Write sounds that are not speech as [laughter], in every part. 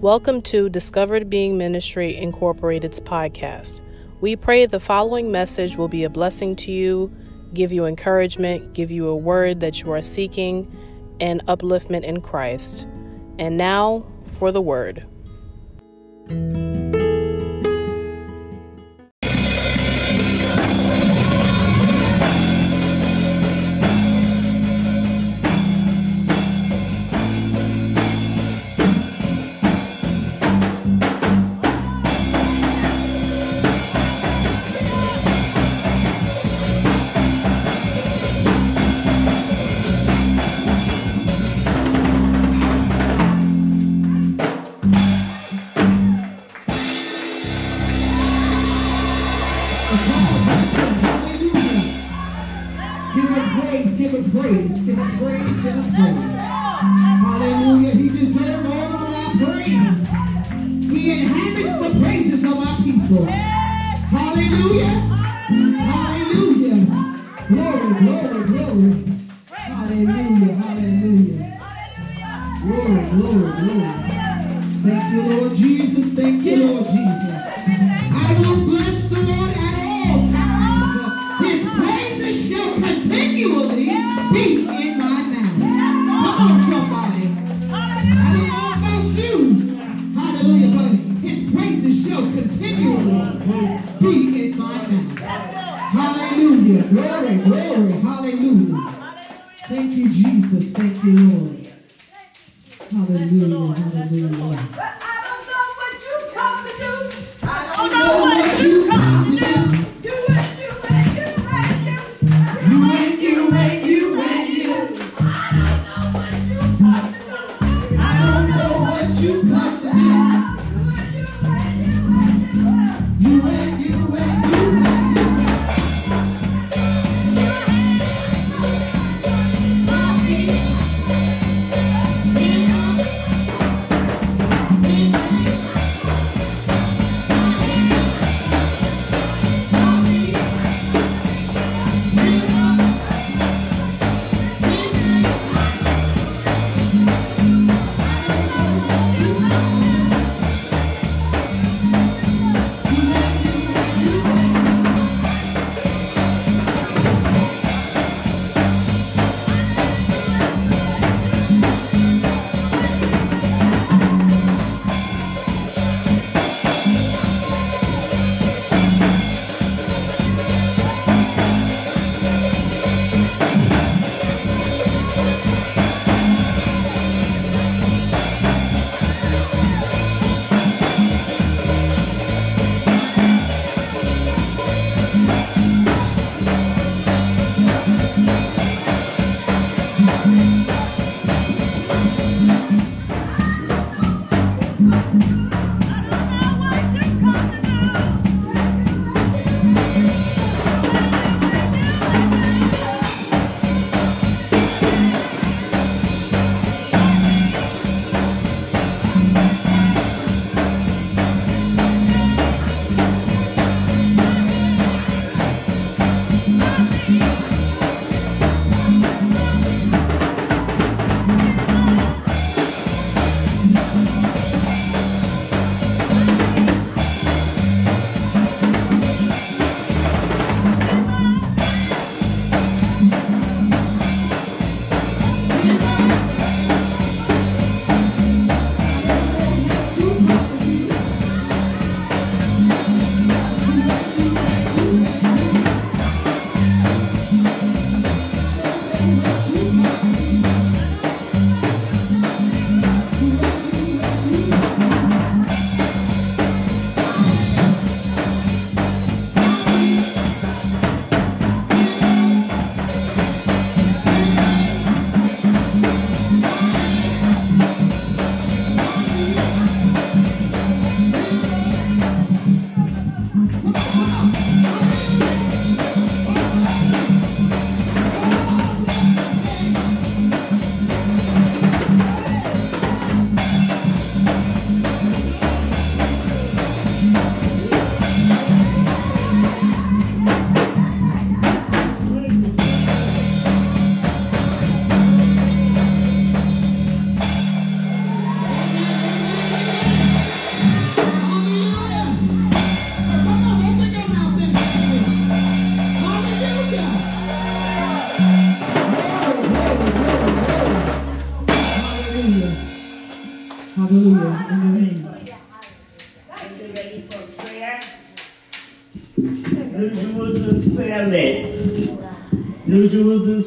Welcome to Discovered Being Ministry Incorporated's podcast. We pray the following message will be a blessing to you, give you encouragement, give you a word that you are seeking, and upliftment in Christ. And now for the word.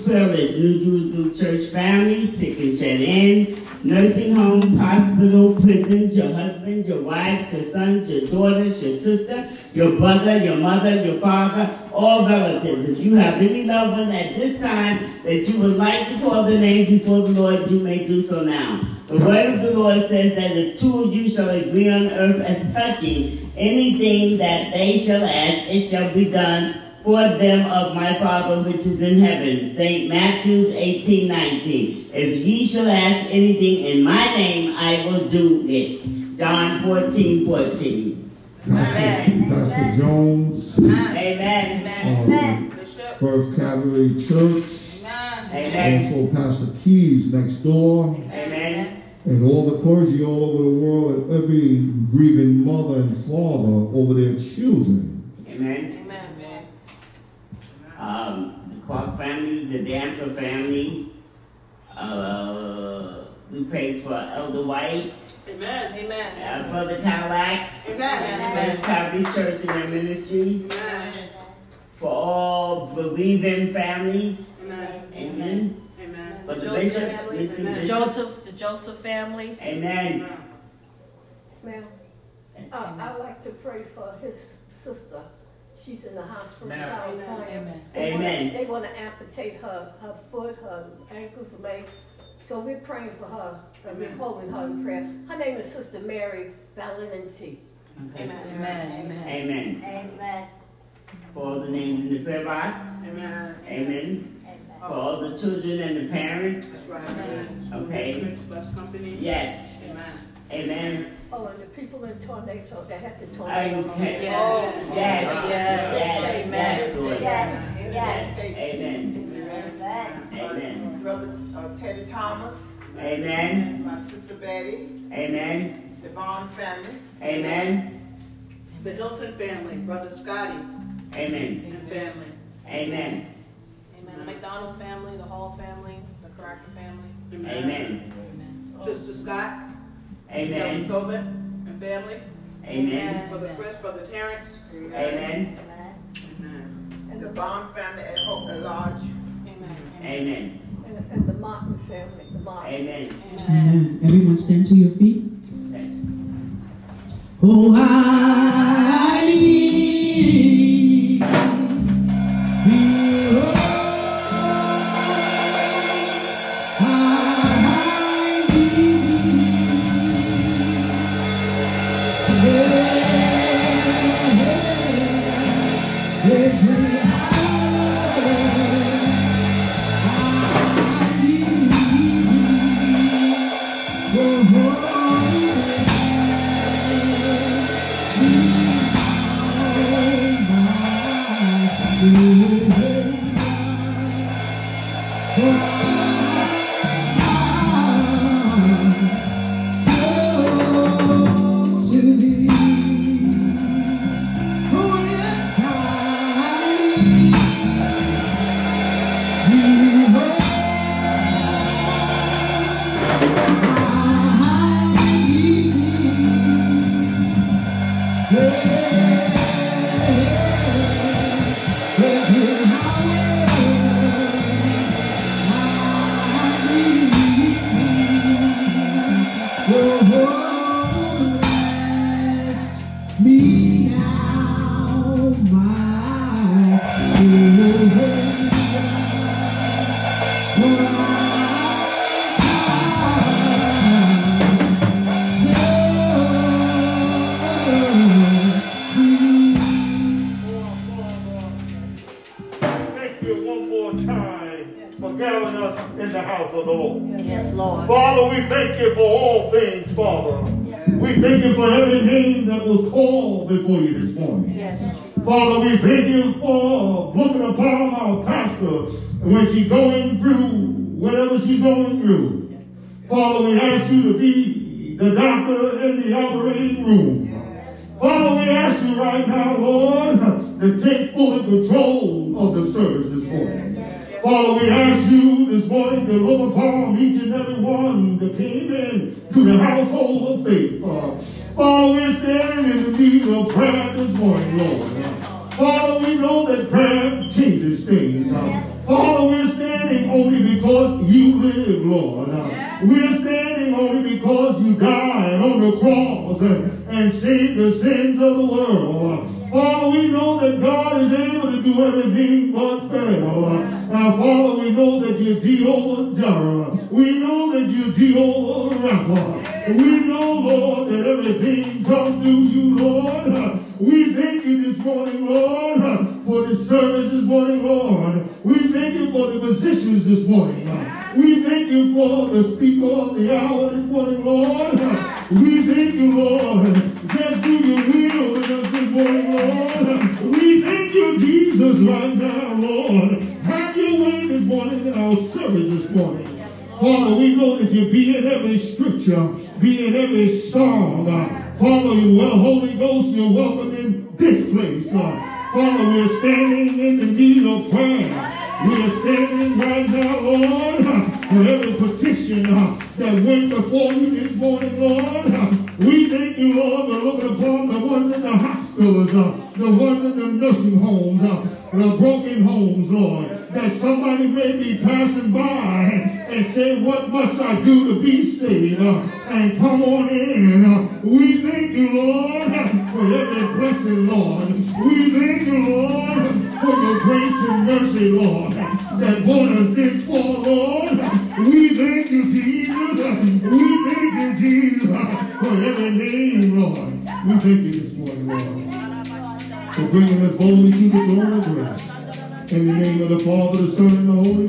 Prayer list. New Jerusalem church family, sick and shut in, nursing home, hospital, prisons, your husband, your wives, your sons, your daughters, your sister, your brother, your mother, your father, all relatives. If you have any loved one at this time that you would like to call the name before the Lord, you may do so now. The word of the Lord says that if two of you shall agree on earth as touching anything that they shall ask, it shall be done for them of my Father which is in heaven. Think Matthew 18, 19. If ye shall ask anything in my name, I will do it. John 14, 14. Pastor, Pastor Jones, Amen. um, First Cavalry Church, Amen. also Pastor Keys next door, Amen. and all the clergy all over the world, and every grieving mother and father over their children. Amen. Um, the Clark family, the Dancer family. Uh, we pray for Elder White, Amen. Amen. uh, Brother Cadillac, Amen. West Calvary's Church and their ministry. Amen. For all believing families. Amen. Amen. Amen. For the Joseph bishop, family. listen, Amen. bishop. Joseph, the Joseph family. Amen. Ma'am, uh, I'd like to pray for his sister. She's in the hospital in California. Amen. They wanna- Amen. They want to amputate her, her foot, her ankles, leg. So we're praying for her, and we're holding her in prayer. Her name is Sister Mary Valenti. Okay. Amen. Amen. Amen. Amen. For all the names in the prayer box. Amen. Amen. For all the children and the parents. That's right. Okay. Districts, bus companies. Yes. Amen. Amen. Oh, and the people in tornado, they had the tornado. Okay. Yes. Yes. Yes. Yes. Yes, Lord. Yes. Yes. Amen. Amen. Amen. Brother uh, Teddy Thomas, Amen. my sister Betty, Amen. the Vaughn family, Amen. The Hilton family, Brother Scotty Amen. and family. Amen. Amen. The McDonald family, the Hall family, the Cracker family. Amen. Sister Scott, Elder Amen. Tobin and family. Amen. Brother Chris, Brother Terrence. Amen. Amen. Amen. And the the, Vaughn family at Hope at Lodge. Amen. Amen. and, and the Martin family, the Martin. Amen. Amen. Everyone stand to your feet. Okay. Oh, I need Father, we thank you for all things, Father. We thank you for every name that was called before you this morning. Father, we thank you for looking upon our pastor when she's going through whatever she's going through. Father, we ask you to be the doctor in the operating room. Father, we ask you right now, Lord, to take full control of the service this morning. Father, we ask you this morning to look upon each and every one that came in to the household of faith. Father, we're standing in the need of prayer this morning, Lord. Father, we know that prayer changes things. Father, we're standing only because you live, Lord. We're standing only because you died on the cross and, and saved the sins of the world. Father, we know that God is able to do everything but fail. Now, Father, we know that you're Jehovah Jireh. We know that you're Jehovah Rapha. We know, Lord, that everything comes through you, Lord. We thank you this morning, Lord, for the service this morning, Lord. We thank you for the positions this morning. We thank you for the speaker of the hour this morning, Lord. We thank you, Lord. Just do your will with us this morning, Lord. We thank you, Jesus, right now, Lord. Have your way this morning in our service this morning. Father, we know that you be in every scripture, be in every song. Father, you well, Holy Ghost, you're welcome in this place. Father, we're standing in the need of prayer. We are standing right now, Lord, for every petition that went before you this morning, Lord. We thank you, Lord, for looking upon the ones in the hospitals, uh, the ones in the nursing homes, uh, the broken homes, Lord, that somebody may be passing by and say, what must I do to be saved? Uh, and come on in. Uh, we thank you, Lord, for every blessing, Lord. We thank you, Lord, for your grace and mercy, Lord, that brought us this far, Lord. We thank you, Jesus. We thank you, Jesus, for every name, Lord. We thank you this morning, Lord for bringing us boldly to the throne of grace. In the name of the Father, the Son, and the Holy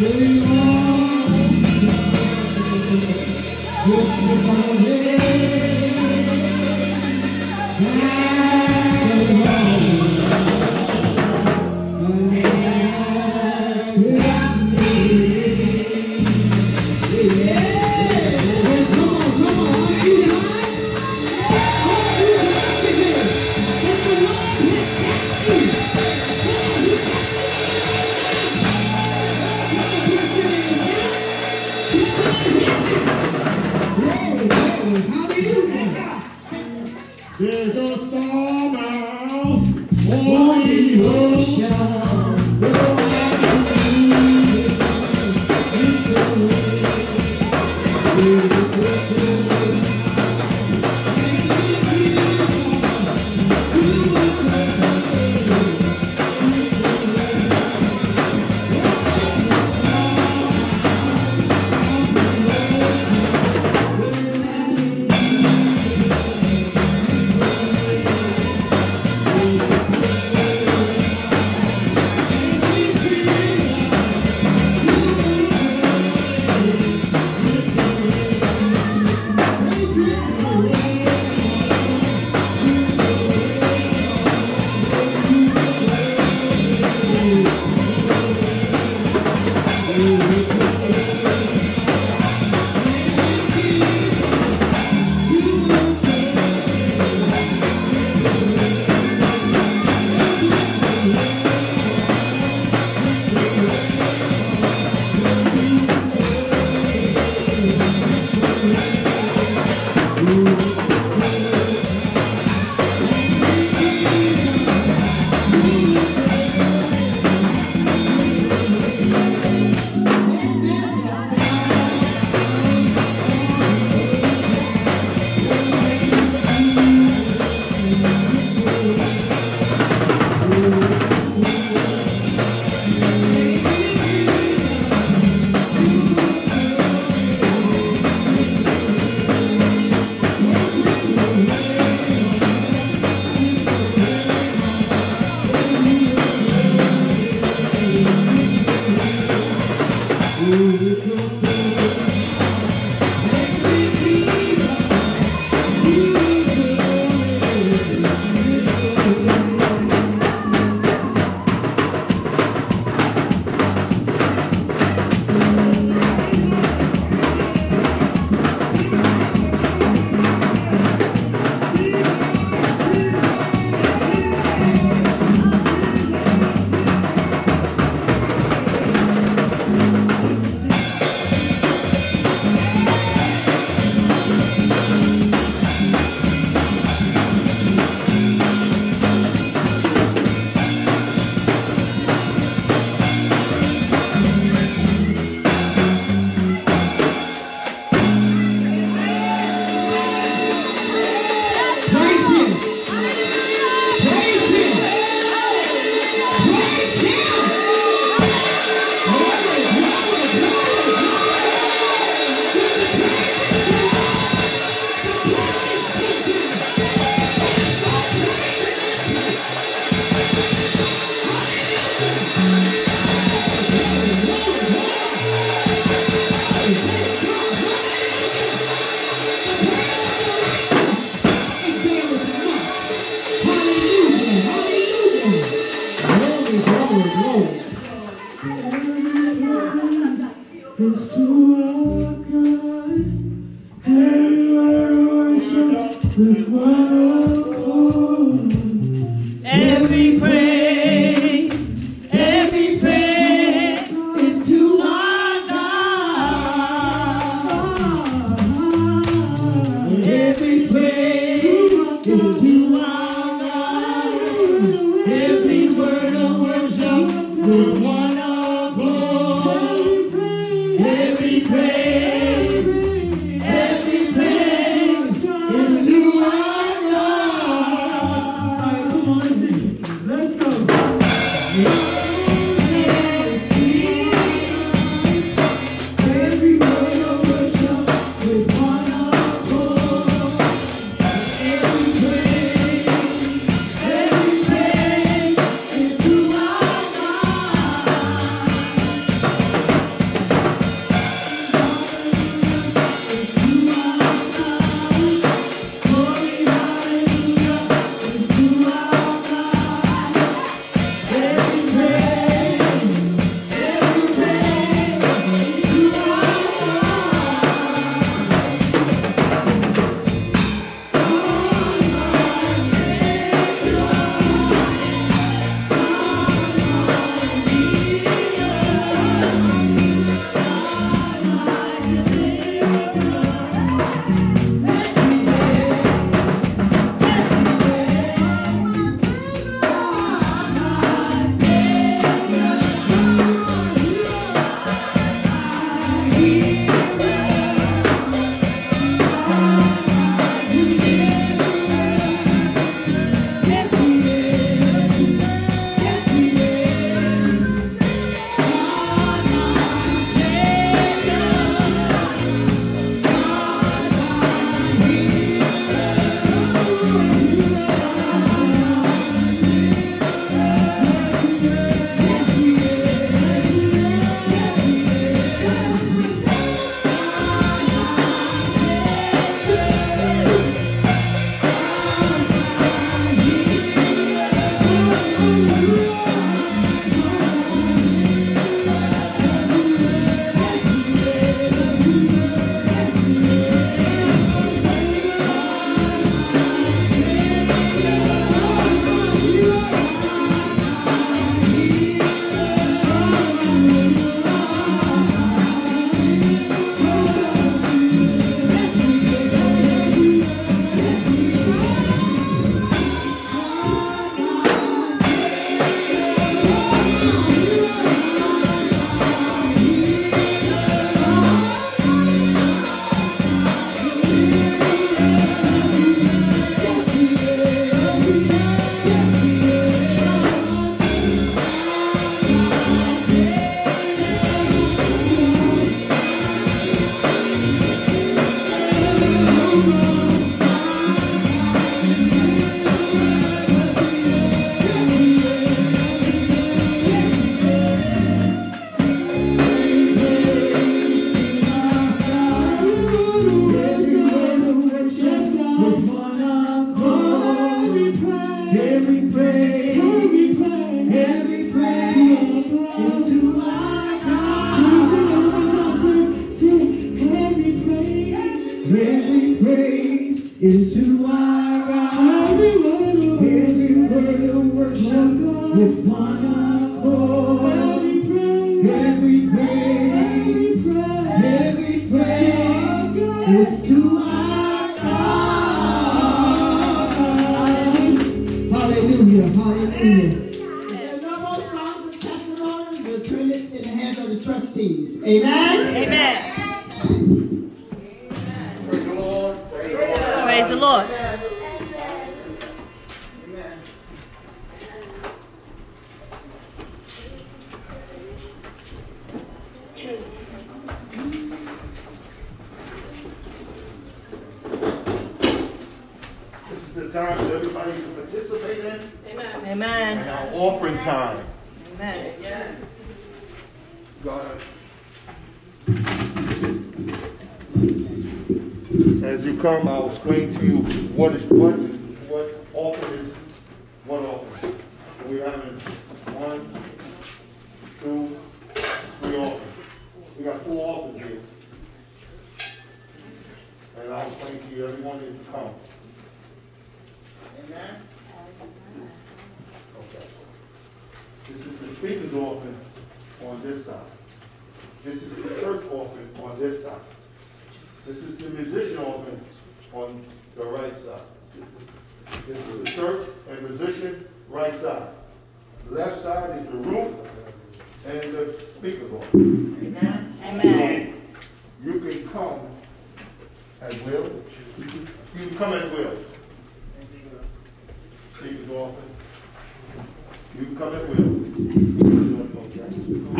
Thank you.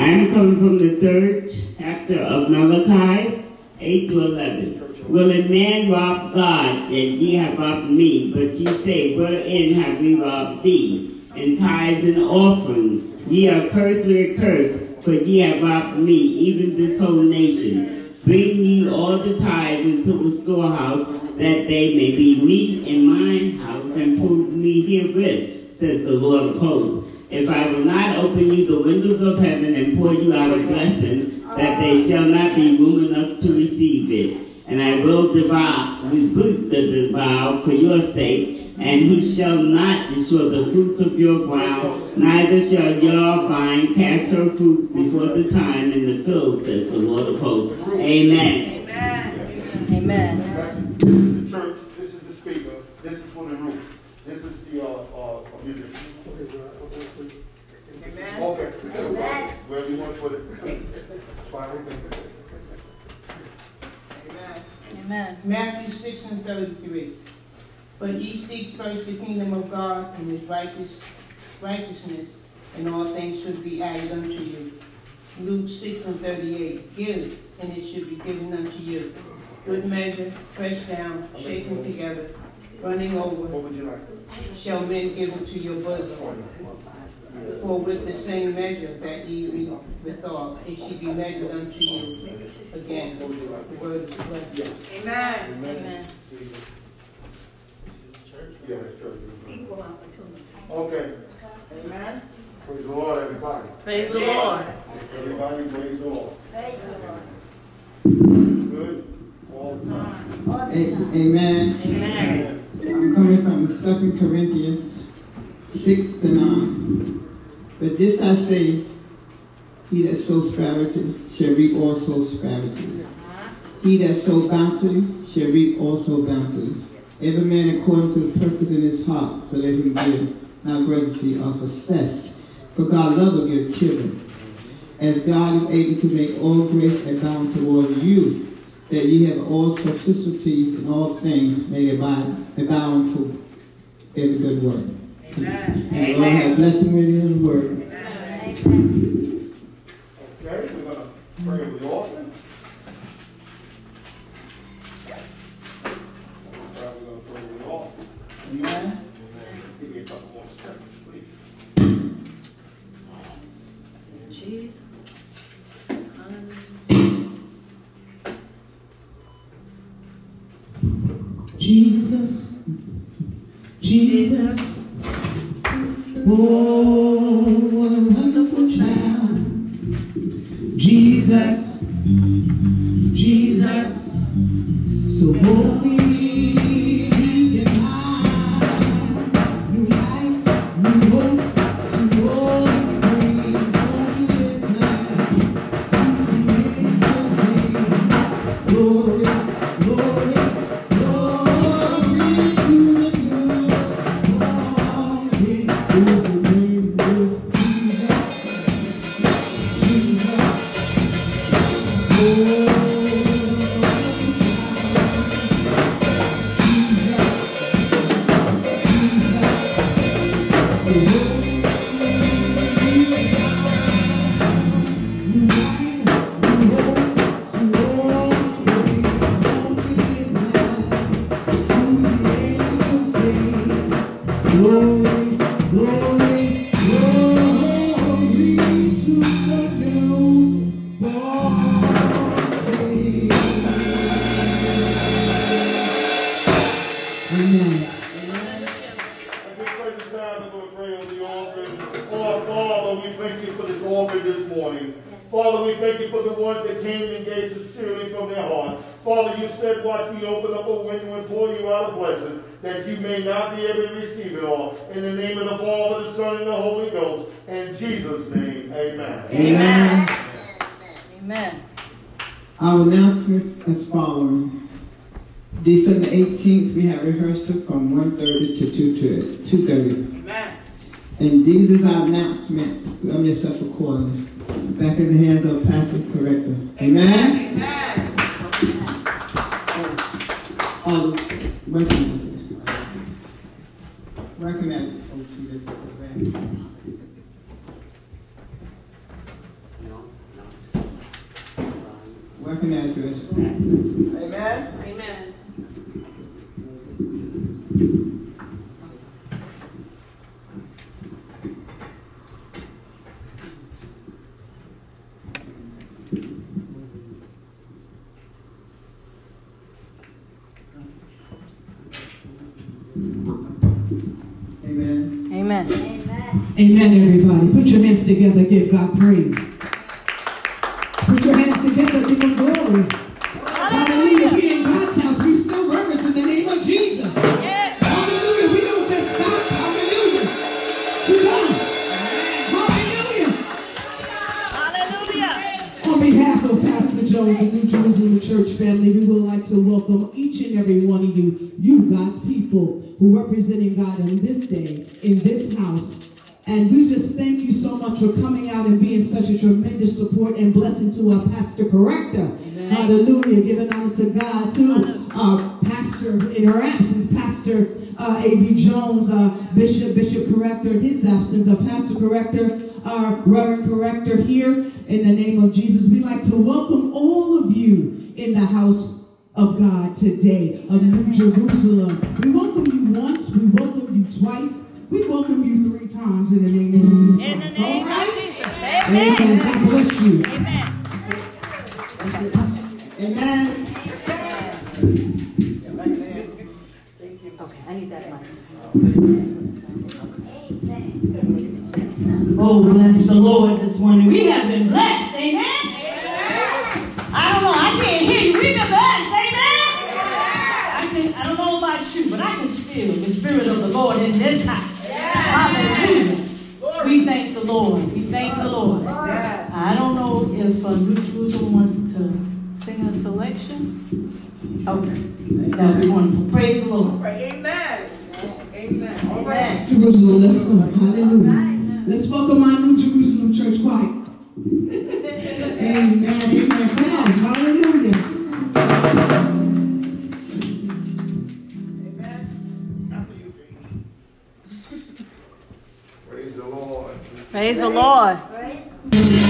I am coming from the third chapter of Malachi, 8 to 11. Will a man rob God that ye have robbed me? But ye say, Wherein have we robbed thee? In tithes and offerings. Ye are cursed with a curse, for ye have robbed me, even this whole nation. Bring ye all the tithes into the storehouse, that they may be meat in mine house, and prove me herewith, says the Lord of hosts. If I will not open you the windows of heaven and pour you out a blessing, that there shall not be room enough to receive it. And I will devour, rebuke the devour for your sake, and he shall not destroy the fruits of your ground, neither shall your vine cast her fruit before the time in the field, says the Lord of hosts. Amen. Amen. This is the church, this is the speaker, this is for the roof, this is the, uh, uh, musician. Amen. Okay. Wherever you want to put it. Fine with. Amen. Amen. Matthew 6 and 33. But ye seek first the kingdom of God and his righteous, righteousness, and all things should be added unto you. Luke 6 and 38. Give, and it should be given unto you. Good measure, pressed down, shaken together, running What would you like? shall men give unto your bosom. For with the same measure that ye reap withal, it shall be measured unto you again. The word is blessed. Amen. Amen. Yeah, it's church. Equal opportunity. Okay. Amen. Praise the Lord, everybody. Praise the Lord. Everybody, praise the Lord. Thank you, Lord. Good? All the time. A- Amen. Amen. I'm coming from Second Corinthians six to nine. But this I say, he that sows sparingly shall reap also sparingly. He that sows bountifully shall reap also bountifully. Every man according to the purpose in his heart, so let him give, not grudgingly or success. For God loveth your children. As God is able to make all grace abound towards you, that ye have all necessities in all things may abound, abound to every good work. Amen. And the Lord have blessing with you in the word. Okay, we're gonna pray over the offering. And these is our announcements. Govern yourself accordingly. Back in the hands of Pastor Caractor. Amen? Amen. Um, recommend. Recommend. Oh, see, there's the. Recognize us. Amen. Together, give God praise. Put your hands together, give him glory. Hallelujah. In God's house. We still reverence in the name of Jesus. Hallelujah. We don't just stop. Hallelujah. Hallelujah. Hallelujah. On behalf of Pastor Jones and New Jerusalem Church family, we would like to welcome each and every one of you, you God's people, who are representing God in this absence, uh, Pastor Caractor, our Reverend Caractor here. In the name of Jesus, we like to welcome all of you in the house of God today, of New Jerusalem. We welcome you once, we welcome you twice, we welcome you three times in the name of Jesus. In the name right? of Jesus. Amen. Amen. God bless you. Amen. Lord. Praise the Lord. Thank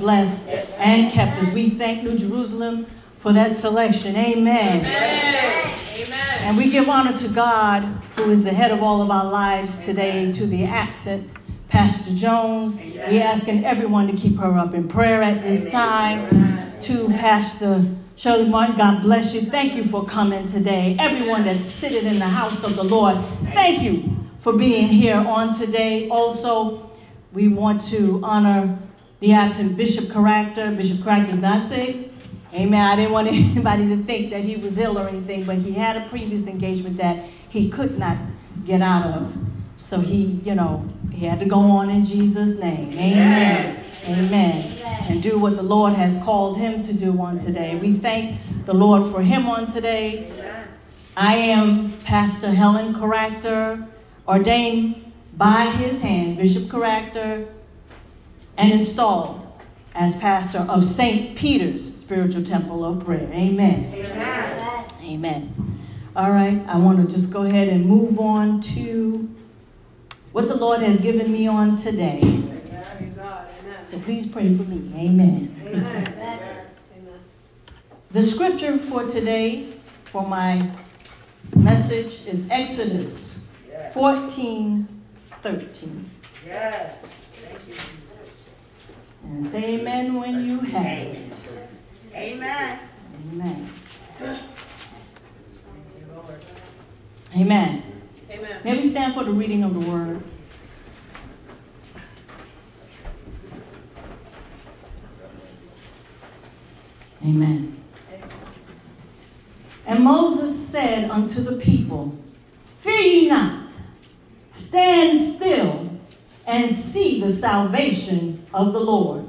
blessed and kept us. We thank New Jerusalem for that selection. Amen. Amen. And we give honor to God, who is the head of all of our lives today, to the absent Pastor Jones. We're asking everyone to keep her up in prayer at this time. To Pastor Shirley Martin, God bless you. Thank you for coming today. Everyone that's sitting in the house of the Lord, thank you for being here on today. Also, we want to honor the absent Bishop Caractor. Bishop Caractor is not sick. Amen. I didn't want [laughs] anybody to think that he was ill or anything, but he had a previous engagement that he could not get out of. So he, you know, he had to go on in Jesus' name. Amen. Amen. And do what the Lord has called him to do on today. We thank the Lord for him on today. I am Pastor Helen Caractor, ordained by his hand, Bishop Caractor, and installed as pastor of St. Peter's Spiritual Temple of Prayer. Amen. Amen. Amen. All right, I want to just go ahead and move on to what the Lord has given me on today. So please pray for me. Amen. Amen. The scripture for today, for my message, is Exodus 14 13. Yes. And say amen when you have it. Amen. Amen. Amen. Amen. May we stand for the reading of the word. Amen. And Moses said unto the people, Fear ye not, stand still and see the salvation of the Lord,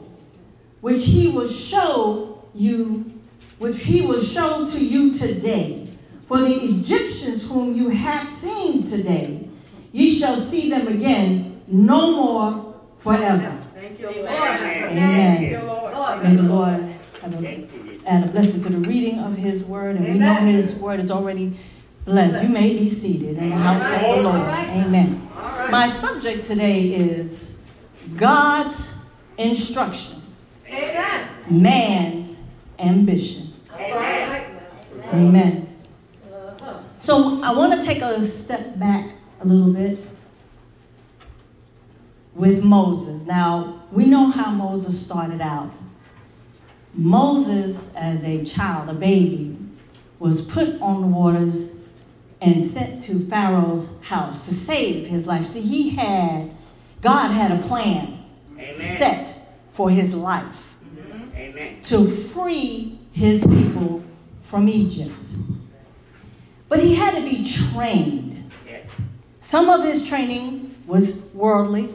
which he will show you, which he will show to you today. For the Egyptians whom you have seen today, ye shall see them again no more forever. Thank you, Lord. Amen. Thank you, Lord. May the Lord have a, add a blessing to the reading of his word. And we know his word is already blessed. You may be seated in the house of the Lord. Amen. My subject today is God's instruction, Amen. man's ambition. Amen. So I want to take a step back a little bit with Moses. Now, we know how Moses started out. Moses, as a child, a baby, was put on the waters and sent to Pharaoh's house to save his life. See, he had, God had a plan Amen. set for his life Amen. to free his people from Egypt. But he had to be trained. Yes. Some of his training was worldly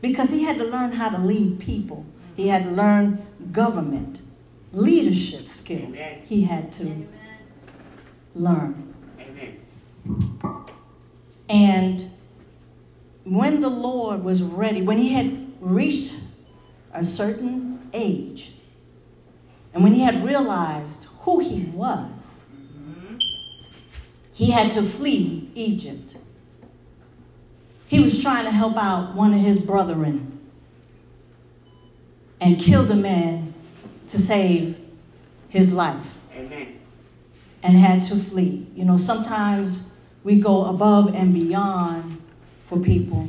because he had to learn how to lead people. He had to learn government, leadership skills. Amen. He had to learn. And when the Lord was ready, when he had reached a certain age, and when he had realized who he was, he had to flee Egypt. He was trying to help out one of his brethren and killed a man to save his life Amen. and had to flee. You know, sometimes we go above and beyond for people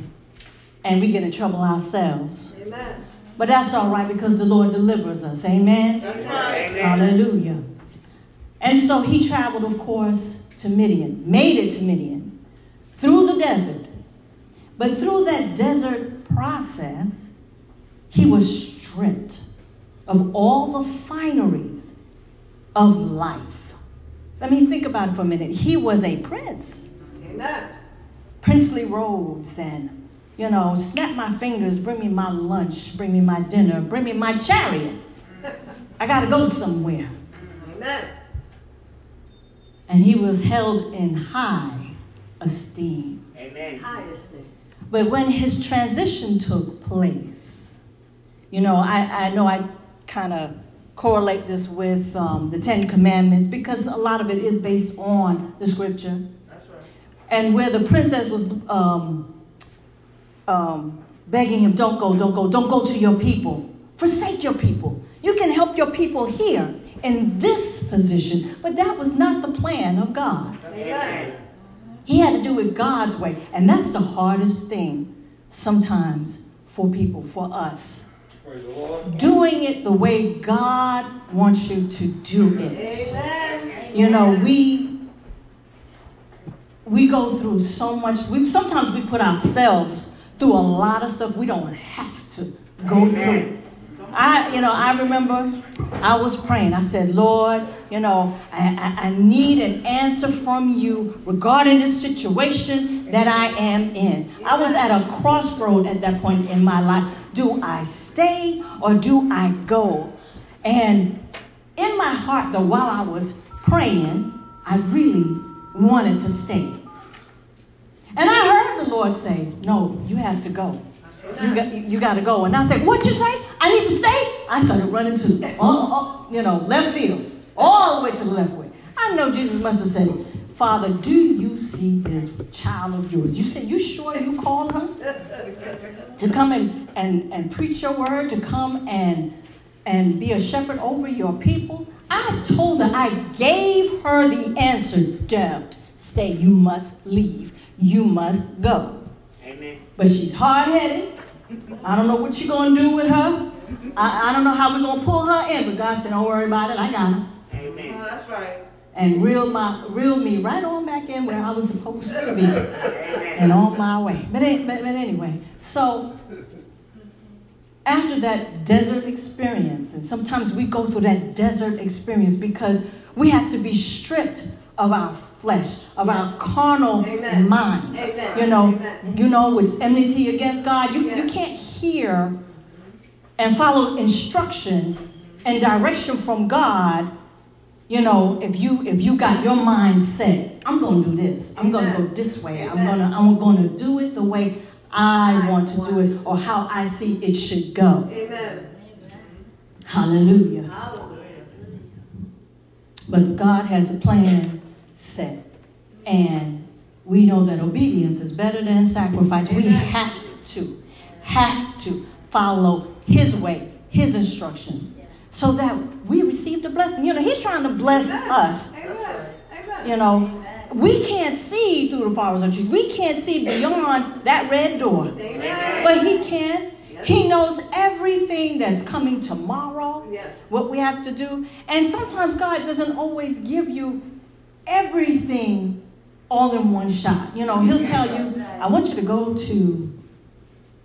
and we get in trouble ourselves. Amen. But that's all right because the Lord delivers us. Amen. Amen. Hallelujah. And so he traveled, of course, to Midian, made it to Midian, through the desert. But through that desert process, he was stripped of all the fineries of life. I mean, think about it for a minute. He was a prince, Amen. princely robes, and, you know, snap my fingers, bring me my lunch, bring me my dinner, bring me my chariot. I got to go somewhere. Amen. and he was held in high esteem. Amen. Highest thing. But when his transition took place, you know, I, I know I kind of correlate this with um, the Ten Commandments because a lot of it is based on the scripture. And where the princess was um, um, begging him, Don't go, don't go, don't go to your people. Forsake your people. You can help your people here in this position, but that was not the plan of God. Amen. He had to do it God's way. And that's the hardest thing sometimes for people, for us. Doing it the way God wants you to do it. Amen. You know, we we go through so much. We sometimes we put ourselves through a lot of stuff we don't have to go through. I, you know, I remember I was praying. I said, Lord, you know, I, I, I need an answer from you regarding this situation that I am in. I was at a crossroad at that point in my life. Do I stay or do I go? And in my heart, though, while I was praying, I really wanted to stay. And I heard the Lord say, No, you have to go. You got, you got to go. And I said, What you say? I need to stay? I started running to, oh, oh, you know, left field, all the way to the left way. I know Jesus must have said, Father, do you see this child of yours? You said, You sure you called her? to come and, and, and preach your word, to come and, and be a shepherd over your people? I told her, I gave her the answer. Don't say You must leave. You must go. Amen. But she's hard headed. I don't know what you're going to do with her. I, I don't know how we're going to pull her in. But God said, Don't worry about it. I got her. Amen. Oh, that's right. And reel, my, reel me right on back in where I was supposed to be. And on my way. But, but, but anyway, so after that desert experience, and sometimes we go through that desert experience because we have to be stripped of our flesh, of our carnal Amen. mind. Amen. You know, Amen. you know, with enmity against God. You, Yeah. you can't hear and follow instruction and direction from God. You know, if you if you got your mind set, I'm gonna do this. I'm gonna go this way. I'm gonna I'm gonna do it the way I want to do it or how I see it should go. Amen. Hallelujah. Hallelujah. But God has a plan set. And we know that obedience is better than sacrifice. We have to, have to follow His way, His instruction, so that we receive the blessing. You know, He's trying to bless us. Amen. Amen. You know, we can't see through the forest of trees. We can't see beyond that red door. Amen. But He can. He knows everything that's coming tomorrow Yes. what we have to do. And sometimes God doesn't always give you everything all in one shot. You know, He'll tell you, I want you to go to,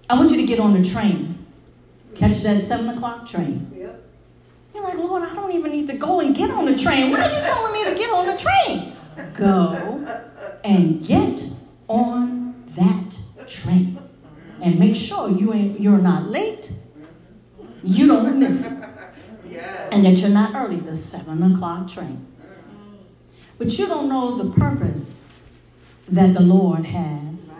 I want you to get on the train, catch that seven o'clock train. Yep. You're like, Lord, I don't even need to go and get on the train. Why are you telling me to get on the train? Go and get on that train. And make sure you ain't you're not late. You don't miss it. And that you're not early, the seven o'clock train. But you don't know the purpose that the Lord has.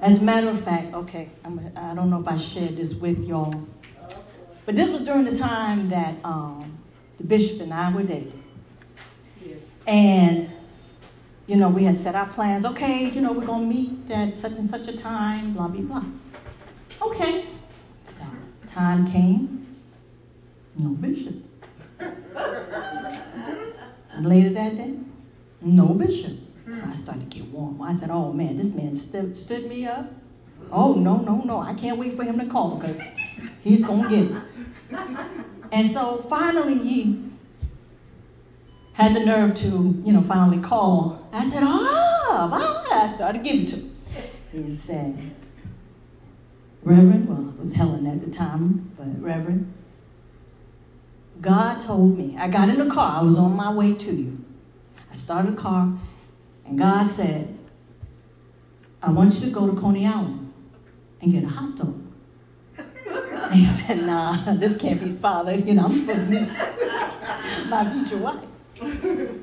As a matter of fact, okay, I'm, I don't know if I shared this with y'all, but this was during the time that um, the bishop and I were dating. And, you know, we had set our plans. Okay, you know, we're going to meet at such and such a time, blah, blah, blah. Okay. So, time came. No bishop. Later that day, no bishop. So I started to get warm. I said, oh man, this man stood, stood me up. Oh, no, no, no. I can't wait for him to call because he's going to get it. And so finally he had the nerve to, you know, finally call. I said, ah, well, I started giving to him. He said, Reverend, well, it was Helen at the time, but Reverend, God told me, I got in the car, I was on my way to you. I started the car, and God said, I want you to go to Coney Island and get a hot dog. And he said, nah, this can't be fathered. You know, I'm supposed to be my future wife. [coughs]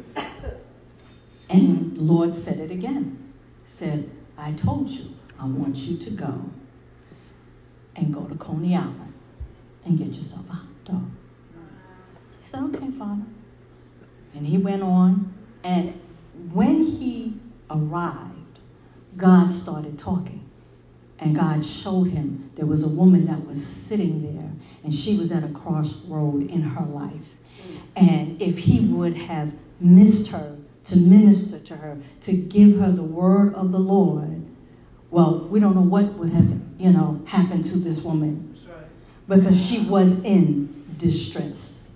And Lord said it again. Said, I told you, I want you to go and go to Coney Island and get yourself a hot dog. He said, okay, Father. And he went on, and when he arrived, God started talking. And God showed him there was a woman that was sitting there, and she was at a crossroad in her life. And if he would have missed her to minister to her, to give her the word of the Lord, well, we don't know what would have, you know, happened to this woman because she was in distress.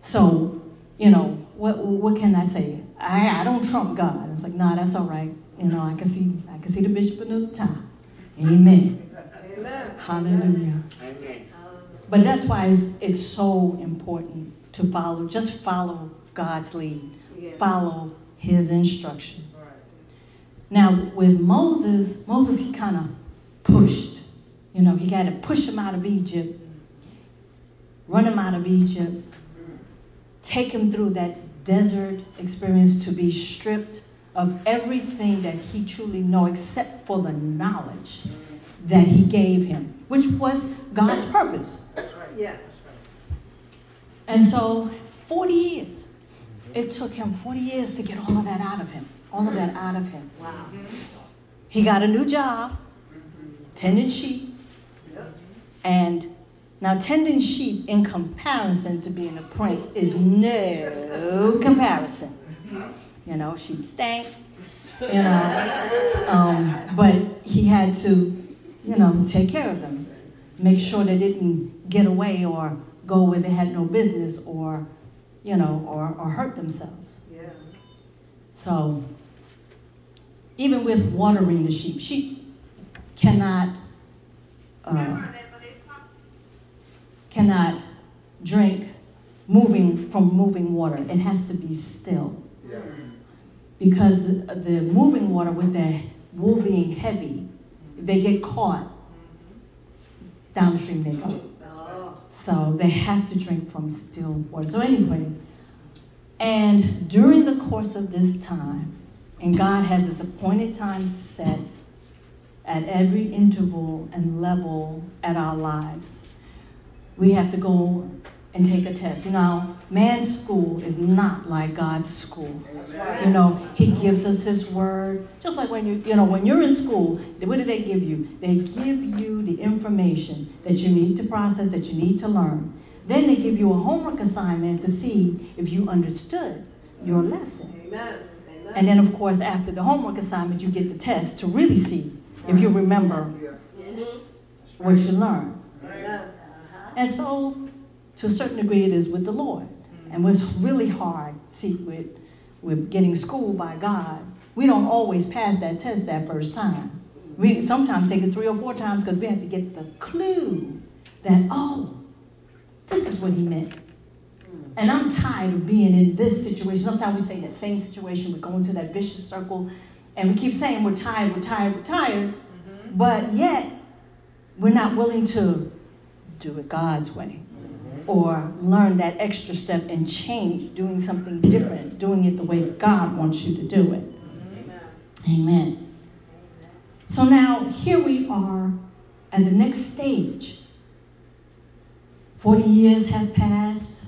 So, you know, what what can I say? I, I don't trump God. It's like, nah, that's all right. You know, I can see I can see the bishop another time. Amen. Amen. Hallelujah. Amen. But that's why it's, it's so important to follow. Just follow God's lead. Yeah. Follow His instruction. Now with Moses, Moses he kind of pushed. You know, he got to push him out of Egypt, run him out of Egypt, take him through that desert experience to be stripped of everything that he truly know except for the knowledge that he gave him, which was God's purpose. Yeah. And so 40 years. It took him 40 years to get all of that out of him. All of that out of him. Wow. He got a new job, tending sheep. And now tending sheep in comparison to being a prince is no comparison. You know, sheep stank. You know, um, but he had to, you know, take care of them, make sure they didn't get away or go where they had no business or, you know, or, or hurt themselves. Yeah. So, even with watering the sheep, sheep cannot uh, cannot drink moving from moving water. It has to be still because the, the moving water with the wool being heavy, they get caught downstream. They go. So they have to drink from still water. So anyway, and during the course of this time, and God has his appointed time set at every interval and level at our lives, we have to go and take a test. You know, man's school is not like God's school. You know, He gives us His word. Just like when you, you know, when you're in school, what do they give you? They give you the information that you need to process, that you need to learn. Then they give you a homework assignment to see if you understood your lesson. Amen. Amen. And then, of course, after the homework assignment, you get the test to really see if you remember what you learned. And so, to a certain degree, it is with the Lord. Mm. And what's really hard, see, with, with getting schooled by God, we don't always pass that test that first time. We sometimes take it three or four times because we have to get the clue that, oh, this is what he meant. Mm. And I'm tired of being in this situation. Sometimes we say that same situation, we go into that vicious circle, and we keep saying we're tired, we're tired, we're tired, mm-hmm. but yet we're not willing to do it God's way or learn that extra step and change, doing something different, doing it the way God wants you to do it. Amen. So now here we are at the next stage. 40 years have passed,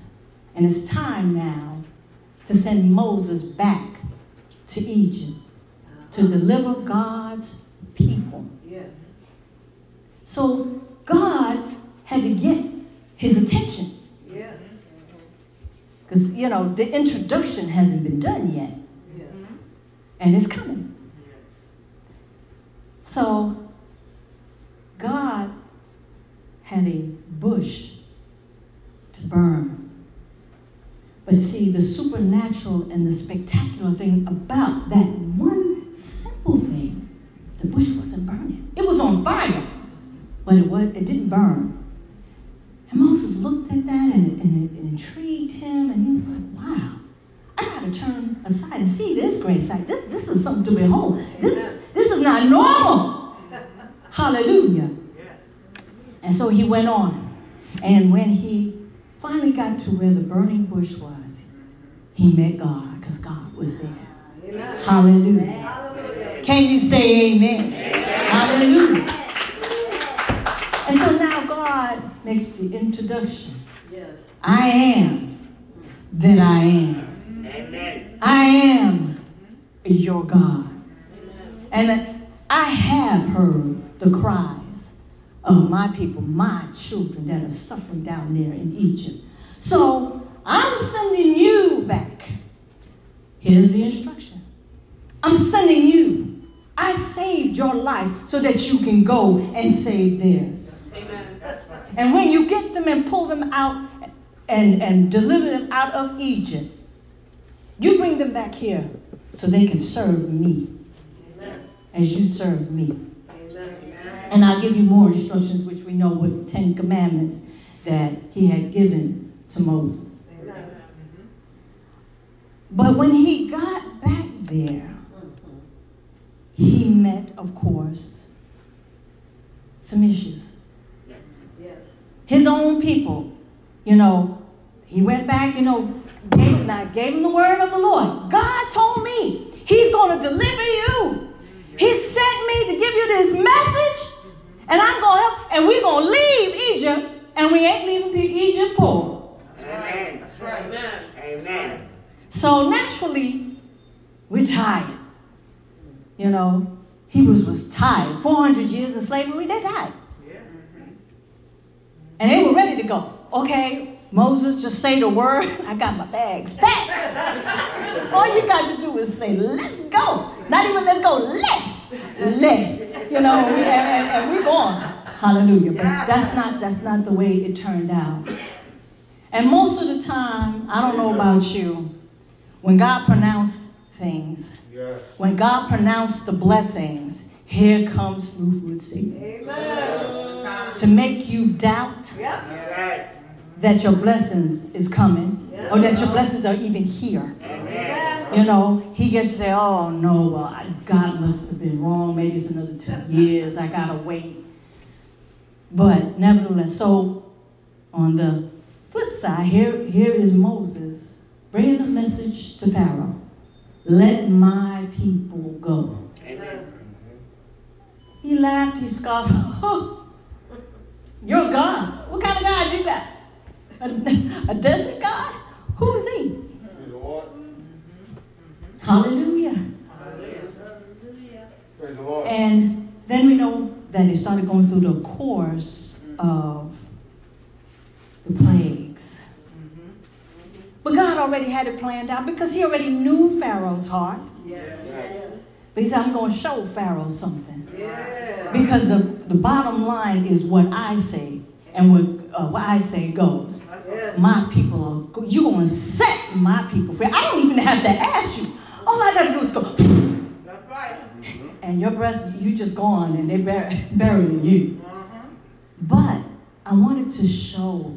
and it's time now to send Moses back to Egypt to deliver God's people. Yeah. So God had to get his attention. Yeah. Because, you know, the introduction hasn't been done yet. Yeah. And it's coming. So, God had a bush to burn. But see, the supernatural and the spectacular thing about that one simple thing, the bush wasn't burning. It was on fire, but it, was, it didn't burn. And Moses looked at that and, and it, intrigued him, and he was like, wow, I got to turn aside and see this great sight. This, this is something to behold. This, this is not normal. [laughs] Hallelujah. And so he went on. And when he finally got to where the burning bush was, he met God because God was there. Amen. Hallelujah. Hallelujah. Can you say amen? Hallelujah. And so now God makes the introduction. Yes. I am that I am. Amen. I am your God. And I have heard the cries of my people, my children that are suffering down there in Egypt. So I'm sending you back. Here's the instruction I'm sending you. I saved your life so that you can go and save theirs. Amen. And when you get them and pull them out and, and deliver them out of Egypt, you bring them back here so they can serve me as you serve me. And I'll give you more instructions, which we know was the Ten Commandments that he had given to Moses. But when he got back there, he met, of course, some issues. His own people, you know, he went back, you know, gave, now gave him the word of the Lord. God told me he's going to deliver you. He sent me to give you this message, and I'm going to help, and we're going to leave Egypt, and we ain't leaving Egypt poor. Amen. That's right. Amen. Amen. So naturally, we're tired. You know, Hebrews was tired. 400 years of slavery, they're tired. And they were ready to go. Okay, Moses, just say the word. [laughs] I got my bags packed. All you got to do is say, let's go. Not even let's go, let's let. You know, and, and, and we're going. Hallelujah. But that's not that's not the way it turned out. And most of the time, I don't know about you, when God pronounced things, Yes. when God pronounced the blessings, here comes smooth Satan Amen. to make you doubt Yes. that your blessings is coming or that your blessings are even here. Amen. You know, he gets to say, oh no, well, I- God must have been wrong. Maybe it's another two [laughs] years. I got to wait. But nevertheless, so on the flip side, here, here is Moses bringing a message to Pharaoh. Let my people go. Amen. He laughed, he scoffed. [laughs] You're God. What kind of God you got? A, a desert God? Who is he? Praise the Lord. Hallelujah. Praise the Lord. And then we know that he started going through the course of the plagues. But God already had it planned out because he already knew Pharaoh's heart. Yes. yes. But he said, I'm going to show Pharaoh something. Yes. Because the, the bottom line is what I say, and what, uh, what I say goes. My people are, you're going to set my people free. I don't even have to ask you. All I got to do is go, That's right. and your breath, you just gone, and they bur- burying you. But I wanted to show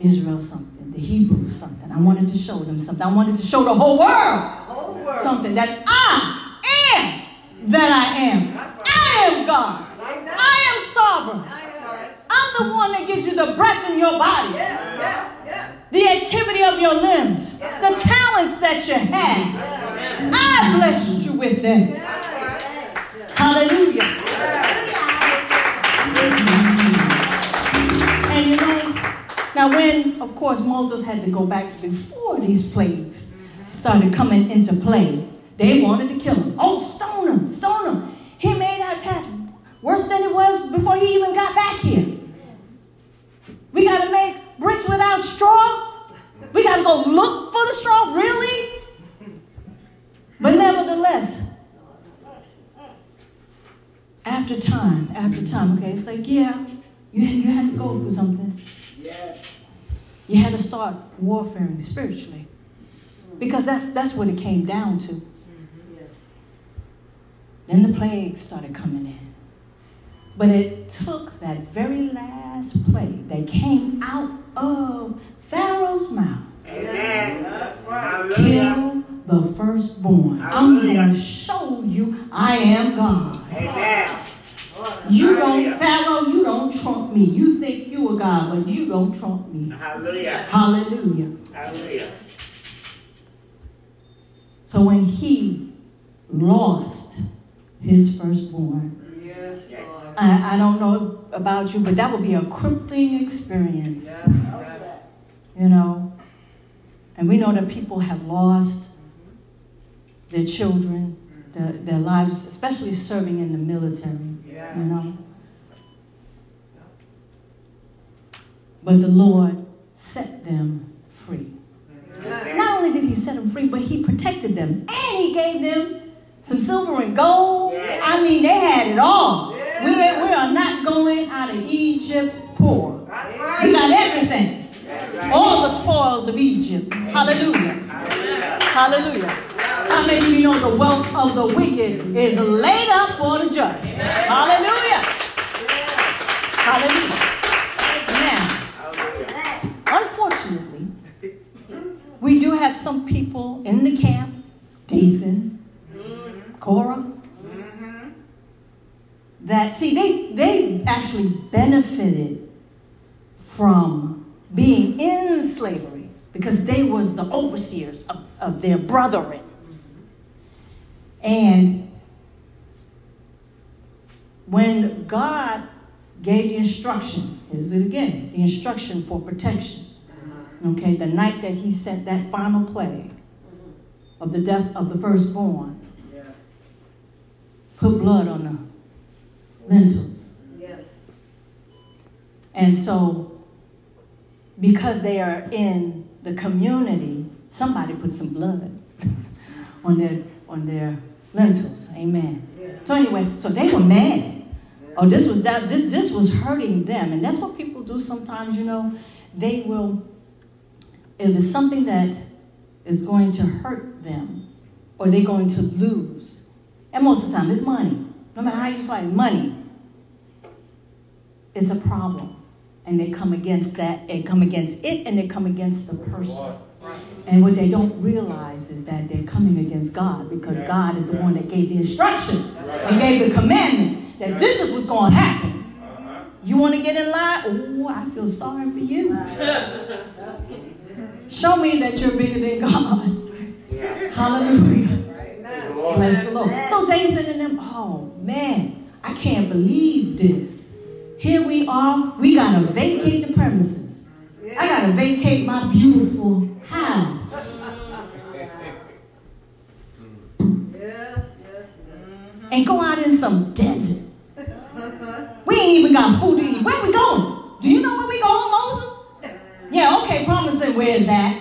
Israel something, the Hebrews something. I wanted to show them something. I wanted to show the whole world something that I am that I am. I am God. I am sovereign. I'm the one that gives you the breath in your body, the activity of your limbs, the talents that you have. I blessed you with them. Hallelujah. And you know, now when, of course, Moses had to go back before these plagues started coming into play, they wanted to kill him. Oh, stone him, stone him. He made our task worse than it was before he even got back here. We got to make bricks without straw. We got to go look for the straw, really? But nevertheless, after time, after time, okay, it's like, yeah, you, you had to go through something. You had to start warfaring spiritually. Because that's, that's what it came down to. Then the plague started coming in. But it took that very last plague that came out of Pharaoh's mouth. Amen. That's right. Kill the firstborn. I'm going to show you I am God. Amen. You don't, Pharaoh, you don't trump me. You think you are God, but you don't trump me. Hallelujah. Hallelujah. Hallelujah. So when he lost his firstborn, I, I don't know about you, but that would be a crippling experience. You know? And we know that people have lost their children their, their lives, especially serving in the military. You know? But the Lord set them free. Not only did He set them free, but He protected them. And He gave them some silver and gold. I mean, they had it all. We, we are not going out of Egypt poor. We got everything. All the spoils of Egypt. Hallelujah. Hallelujah. How many of you know the wealth of the wicked is laid up for the just? Hallelujah. Hallelujah. Now, unfortunately, we do have some people in the camp, Dathan, Korah, that see they they actually benefited from being in slavery because they was the overseers of, of their brethren. And when God gave the instruction, here's it again, the instruction for protection. Okay, the night that he sent that final plague of the death of the firstborn, put blood on the lentils. Yes. And so, because they are in the community, somebody put some blood [laughs] on their on their lentils. Amen. So anyway, so they were mad. Oh, this was that this this was hurting them, and that's what people do sometimes. You know, they will if it's something that is going to hurt them or they're going to lose, and most of the time it's money. No matter how you fight money, it's a problem. And they come against that, they come against it, and they come against the person. And what they don't realize is that they're coming against God because God is the one that gave the instruction and gave the commandment that this is what's going to happen. Uh-huh. You want to get in line? Oh, I feel sorry for you. Show me that you're bigger than God. Hallelujah. Bless the Lord. So Dathan and them, oh man, I can't believe this. Here we are. We gotta vacate the premises. I gotta vacate my beautiful house Yes, yes, and go out in some desert. We ain't even got food to eat. Where we going? Do you know where we going, Moses? Yeah, okay, promising where is that?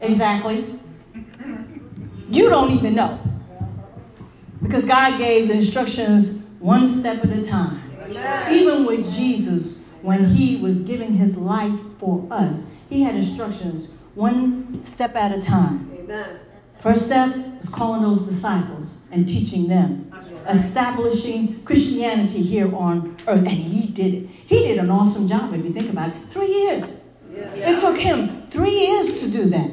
Exactly. You don't even know. Because God gave the instructions one step at a time. Even with Jesus, when he was giving his life for us, he had instructions one step at a time. Amen. First step was calling those disciples and teaching them, establishing Christianity here on earth. And he did it. He did an awesome job if you think about it. Three years. It took him three years to do that.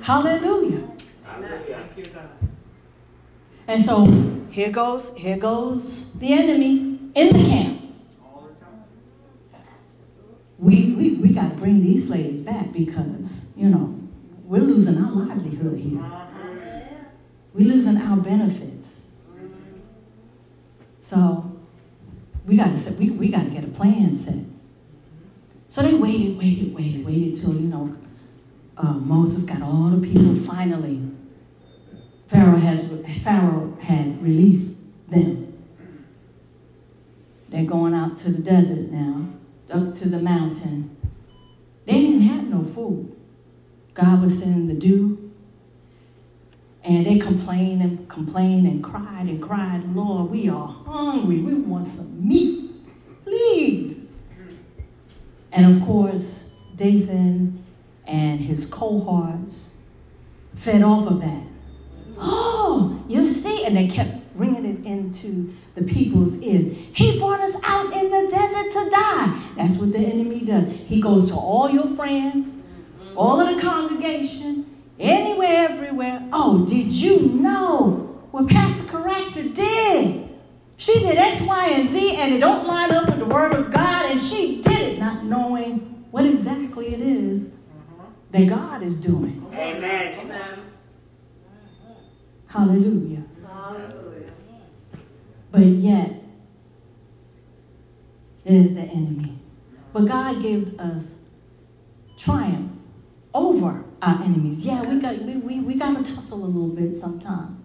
Hallelujah. And so here goes, here goes the enemy in the camp. We, we, we got to bring these slaves back because, you know, we're losing our livelihood here. We're losing our benefits. So we got to we, we got to get a plan set. So they waited, waited, waited, waited till you know uh, Moses got all the people. Finally, Pharaoh has Pharaoh had released them. They're going out to the desert now, up to the mountain. They didn't have no food. God was sending the dew. And they complained and complained and cried and cried, Lord, we are hungry. We want some meat. Please. And of course, Dathan and his cohorts fed off of that. Oh, you see? And they kept bringing it into the people's ears. He brought us out in the desert to die. That's what the enemy does. He goes to all your friends, all of the congregation, anywhere, everywhere. Oh, did you know what Pastor Caractor did? She did X, Y, and Z, and it don't line up with the Word of God, and she did it not knowing what exactly it is that God is doing. Amen. Amen. Hallelujah. But yet, there's the enemy. But God gives us triumph over our enemies. Yeah, we got we, we, we got to tussle a little bit sometimes.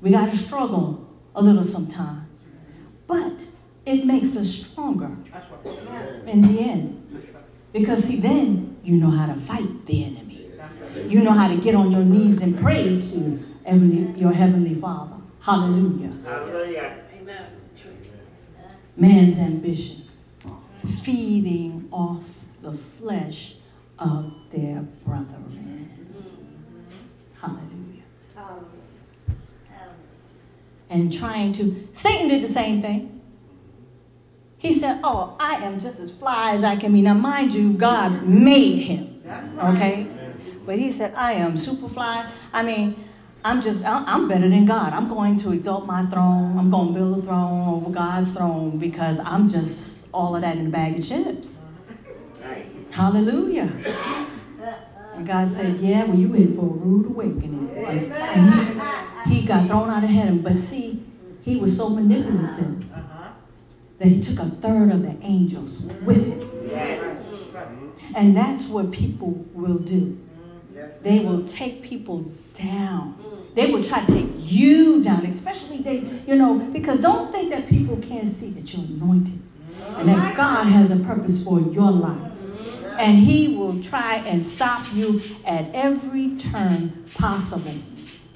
We got to struggle a little sometimes. But it makes us stronger in the end. Because, see, then you know how to fight the enemy. You know how to get on your knees and pray to heavenly, your Heavenly Father. Hallelujah. Hallelujah. Amen. Man's ambition, feeding off the flesh of their brethren. Hallelujah. And trying to. Satan did the same thing. He said, Oh, I am just as fly as I can be. Now, mind you, God made him. Okay? But he said, I am super fly. I mean, I'm just, I'm better than God. I'm going to exalt my throne. I'm going to build a throne over God's throne because I'm just all of that in a bag of chips. Hallelujah. And God said, Yeah, well, you in for a rude awakening. And he, he got thrown out of heaven. But see, he was so manipulative that he took a third of the angels with him. And that's what people will do. They will take people down. They will try to take you down, especially they, you know, because don't think that people can't see that you're anointed and that God has a purpose for your life. And he will try and stop you at every turn possible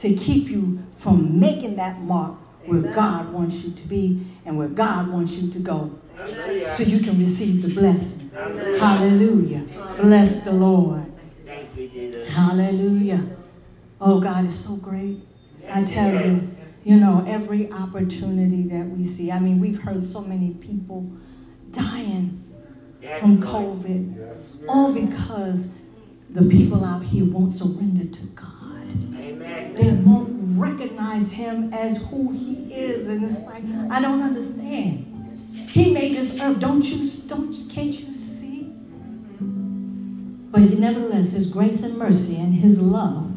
to keep you from making that mark where God wants you to be and where God wants you to go so you can receive the blessing. Hallelujah. Bless the Lord. Thank you, Jesus. Hallelujah. Oh, God is so great. I tell you, you know, every opportunity that we see. I mean, we've heard so many people dying from COVID, all because the people out here won't surrender to God. Amen. They won't recognize Him as who He is, and it's like I don't understand. He made this earth. Don't you? Don't can't you see? But nevertheless, His grace and mercy and His love.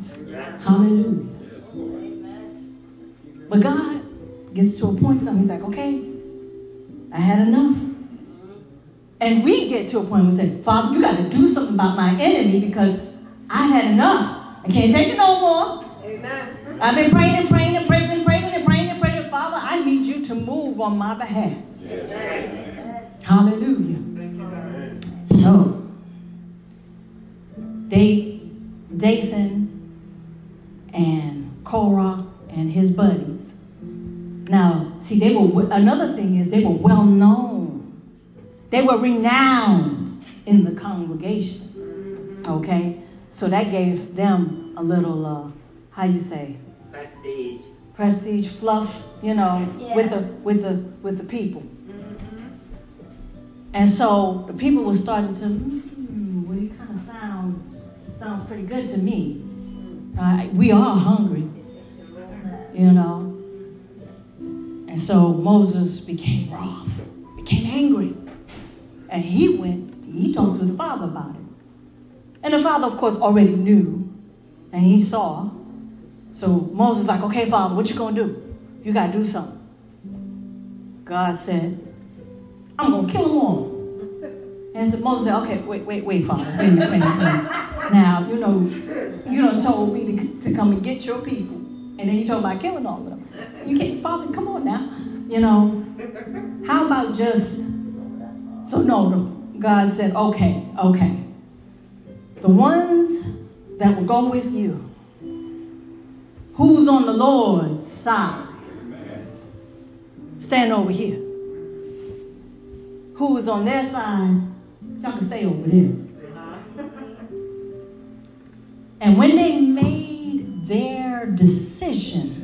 But God gets to a point, so He's like, okay, I had enough. And we get to a point where we say, Father, you got to do something about my enemy because I had enough. I can't take it no more. Amen. I've been praying and praying and praying and praying and praying and praying. Father, I need you to move on my behalf. Hallelujah. So, they, Dathan and Korah and his buddies. Now, see, they were, another thing is they were well known. They were renowned in the congregation. Okay? So that gave them a little, uh, how you say, Prestige. prestige fluff, you know, with the with the with the people. And so the people were starting to, hmm, well, he kind of sounds sounds pretty good to me. Uh, we are hungry, you know. And so Moses became wroth, became angry, and he went. He talked to the father about it, and the father, of course, already knew, and he saw. So Moses like, okay, Father, what you gonna do? You gotta do something. God said, I'm gonna kill them all. And so Moses said, okay, wait, wait, wait, Father. Wait wait wait. Now, you know, you done told me to, to come and get your people. And then you told about killing all of them. You can't, Father, come on now. You know, how about just, so no, God said, okay, okay. The ones that will go with you, Who's on the Lord's side? Stand over here. Who is on their side? Y'all can stay over there. And when they made their decision,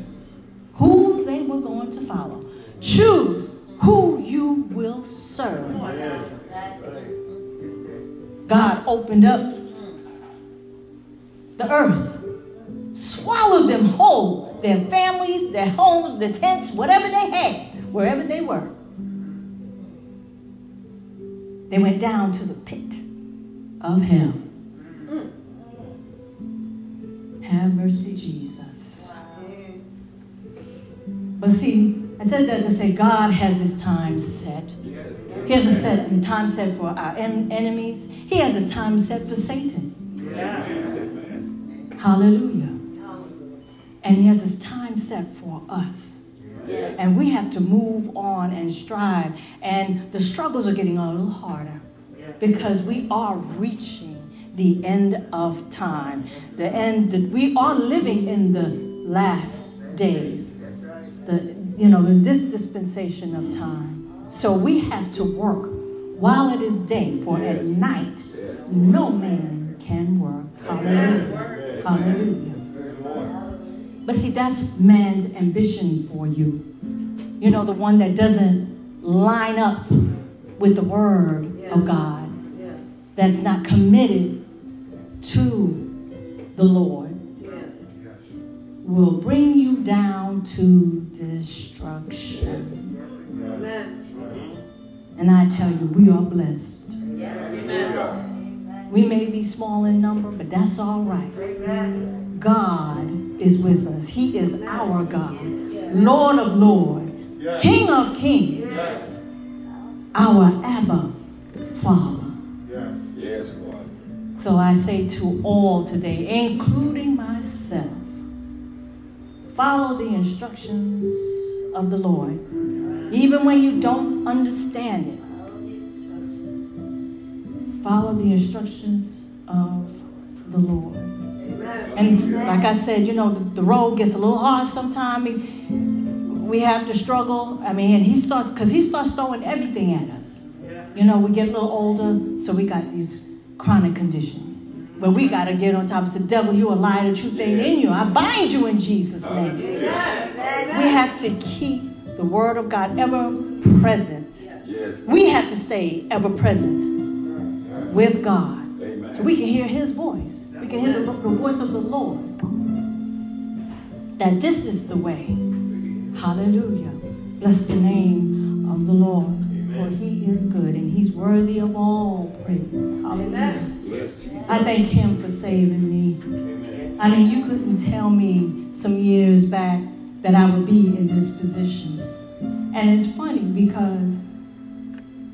who they were going to follow, choose who you will serve. God opened up the earth swallowed them whole, their families, their homes, their tents, whatever they had, wherever they were. They went down to the pit of hell. Have mercy, Jesus. But see, I said that to say God has his time set. He has a set time set for our en- enemies. He has a time set for Satan. Hallelujah. And He has His time set for us. And we have to move on and strive. And the struggles are getting a little harder because we are reaching the end of time. The end that we are living in the last days. The you know, in this dispensation of time. So we have to work while it is day, for at night no man can work. Hallelujah. Hallelujah. But see, that's man's ambition for you. You know, the one that doesn't line up with the word of God, that's not committed to the Lord, will bring you down to destruction. And I tell you, we are blessed. We may be small in number, but that's all right. God is with us. He is our God, Lord of Lords, King of Kings, our Abba Father. Yes, Lord. So I say to all today, including myself, follow the instructions of the Lord, even when you don't understand it. Follow the instructions of the Lord. And like I said, you know, the, road gets a little hard sometimes. We have to struggle. I mean, he starts, because he starts throwing everything at us. You know, we get a little older, so we got these chronic conditions. But we got to get on top and say, devil, you a lie, the truth ain't in you. I bind you in Jesus' name. We have to keep the word of God ever present. We have to stay ever present with God. So we can hear his voice. We can hear the, the voice of the Lord. That this is the way. Hallelujah. Bless the name of the Lord. For he is good and he's worthy of all praise. Hallelujah. I thank him for saving me. I mean, you couldn't tell me some years back that I would be in this position. And it's funny because,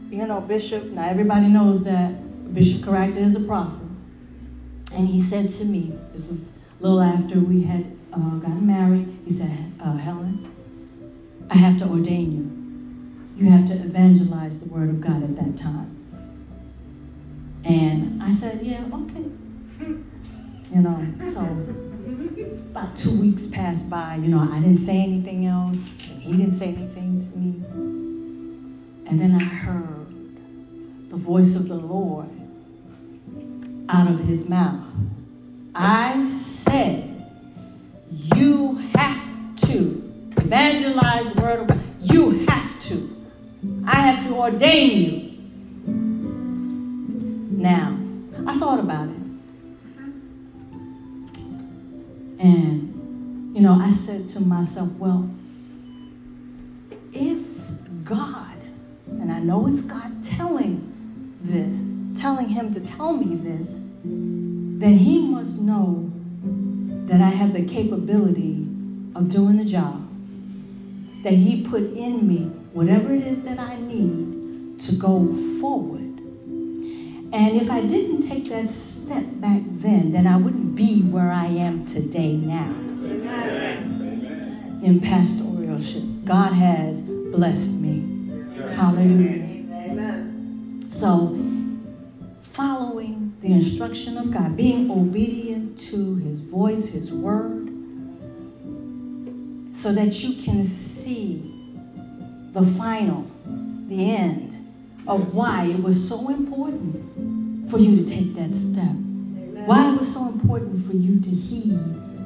you know, Bishop, now everybody knows that Bishop Caractor is a prophet. And he said to me, this was a little after we had uh, gotten married, he said, uh, Helen, I have to ordain you. You have to evangelize the word of God at that time. And I said, yeah, okay. You know, so about two weeks passed by. You know, I didn't say anything else. He didn't say anything to me. And then I heard the voice of the Lord out of his mouth. I said, you have to evangelize the word of God. You have to. I have to ordain you. Now, I thought about it. And, you know, I said to myself, well, if God, and I know it's God telling this, telling him to tell me this, then he must know that I have the capability of doing the job. That he put in me whatever it is that I need to go forward. And if I didn't take that step back then, then I wouldn't be where I am today now. In pastoralship. God has blessed me. Hallelujah. Amen. So, following the instruction of God, being obedient to his voice, his word, so that you can see the final, the end of why it was so important for you to take that step. Why it was so important for you to heed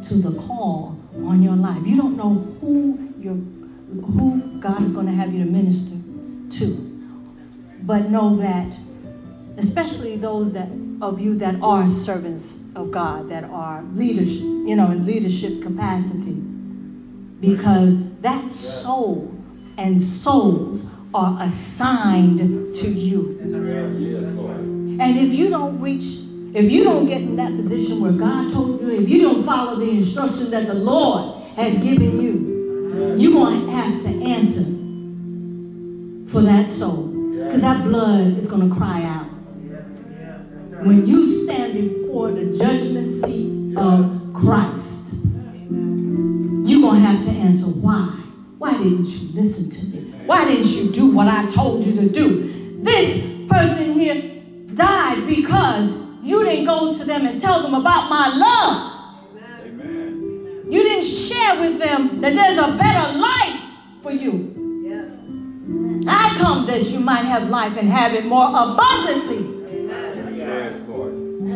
to the call on your life. You don't know who you who God is going to have you to minister to. But know that especially those that of you that are servants of God, that are leaders, you know, in leadership capacity. Because that soul and souls are assigned to you. And if you don't reach, if you don't get in that position where God told you, if you don't follow the instruction that the Lord has given you, you're going to have to answer for that soul. Because that blood is going to cry out. When you stand before the judgment seat of Christ, you're going to have to answer why. Why didn't you listen to me? Why didn't you do what I told you to do? This person here died because you didn't go to them and tell them about my love. Amen. You didn't share with them that there's a better life for you. I come that you might have life and have it more abundantly. Yes, Lord.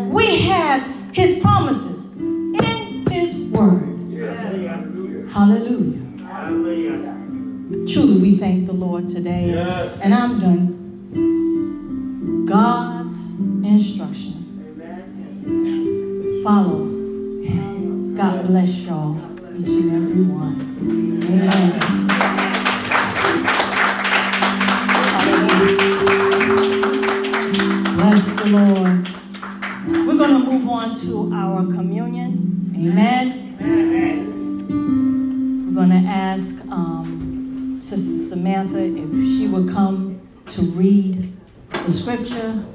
We have his promises in his word. Yes. Hallelujah. Truly, we thank the Lord today. Yes. And I'm done. God's instruction. Follow. God bless y'all, each and every one. Amen. Bless the Lord. We're going to move on to our communion. Amen. We're going to ask um, Sister Samantha if she would come to read the scripture.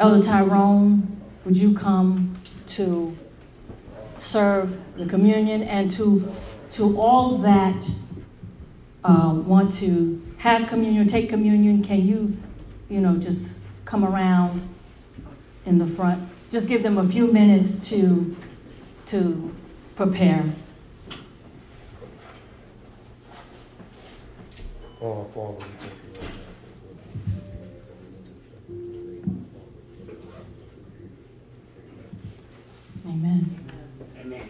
Elder Tyrone, would you come to serve the communion and to to all that uh, want to have communion, take communion? Can you, you know, just come around in the front? Just give them a few minutes to to prepare. Amen. Amen.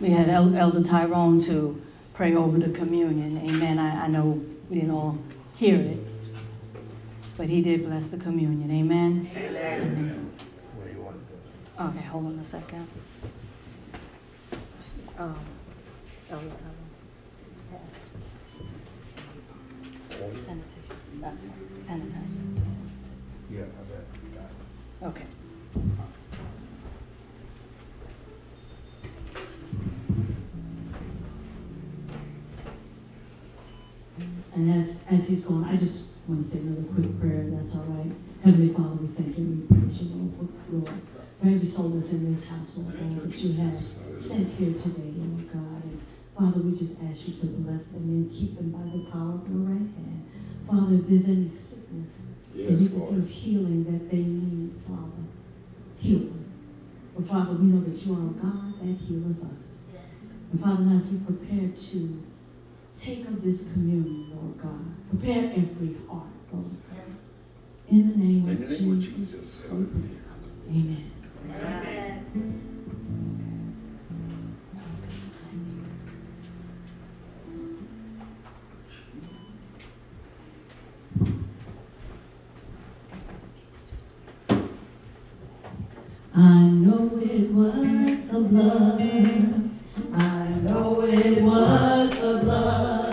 We had El- Elder Tyrone to pray over the communion. Amen. I, I know we didn't all hear it, but he did bless the communion. Amen. Amen. Okay, hold on a second. Um, Elder Tyrone. Sanitizer. Yeah, I bet. Okay. And as, as he's going, I just want to say another quick prayer, if that's all right. Heavenly Father, we thank you we praise you, Lord, for, Lord, for every soul that's in this house, Lord, God, that you have sent here today, Lord God. And Father, we just ask you to bless them and keep them by the power of your right hand. Father, if there's any sickness, Yes, if Lord. it's healing that they need, Father, heal them. But Father, we know that you are a God that healeth us. And Father, and as we prepare to take of this communion, Lord God, prepare every heart, Lord God. In the name In of the name of Jesus. Jesus. we pray. Amen. I know it was the blood. I know it was the blood.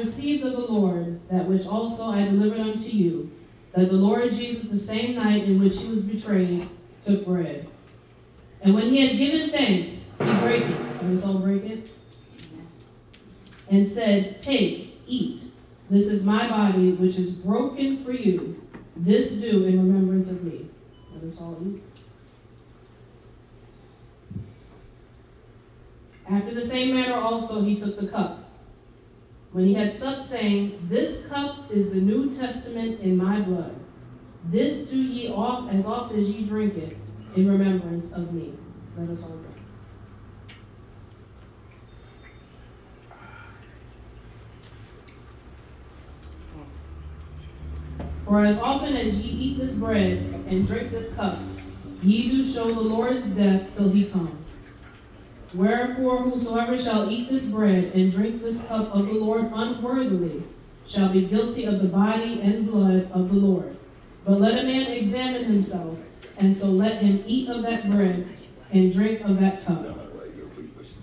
Received of the Lord that which also I delivered unto you, that the Lord Jesus, the same night in which he was betrayed, took bread. And when he had given thanks, he brake it. Let us all break it. And said, Take, eat. This is my body, which is broken for you. This do in remembrance of me. Let us all eat. After the same manner also he took the cup. When he had supped, saying, This cup is the New Testament in my blood. This do ye oft as oft as ye drink it in remembrance of me. Let us all drink. For as often as ye eat this bread and drink this cup, ye do show the Lord's death till he come. Wherefore, whosoever shall eat this bread and drink this cup of the Lord unworthily shall be guilty of the body and blood of the Lord. But let a man examine himself, and so let him eat of that bread and drink of that cup.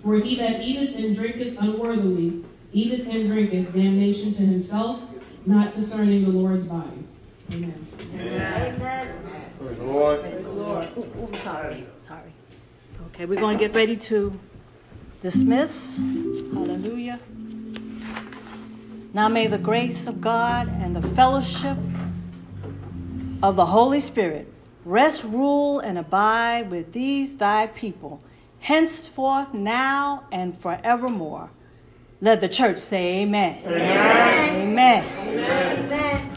For he that eateth and drinketh unworthily eateth and drinketh damnation to himself, not discerning the Lord's body. Amen. Praise the Lord. Praise the Lord. Ooh, ooh, sorry, sorry. Okay, we're going to get ready to dismiss. Hallelujah. Now may the grace of God and the fellowship of the Holy Spirit rest, rule, and abide with these thy people, henceforth, now, and forevermore. Let the church say amen. Amen. Amen. amen.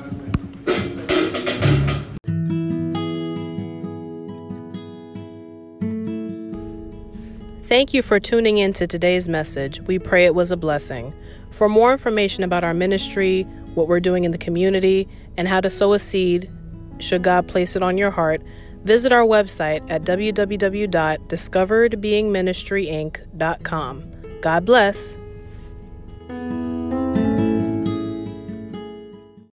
Thank you for tuning in to today's message. We pray it was a blessing. For more information about our ministry, what we're doing in the community, and how to sow a seed, should God place it on your heart, visit our website at www.discoveredbeingministryinc.com. God bless.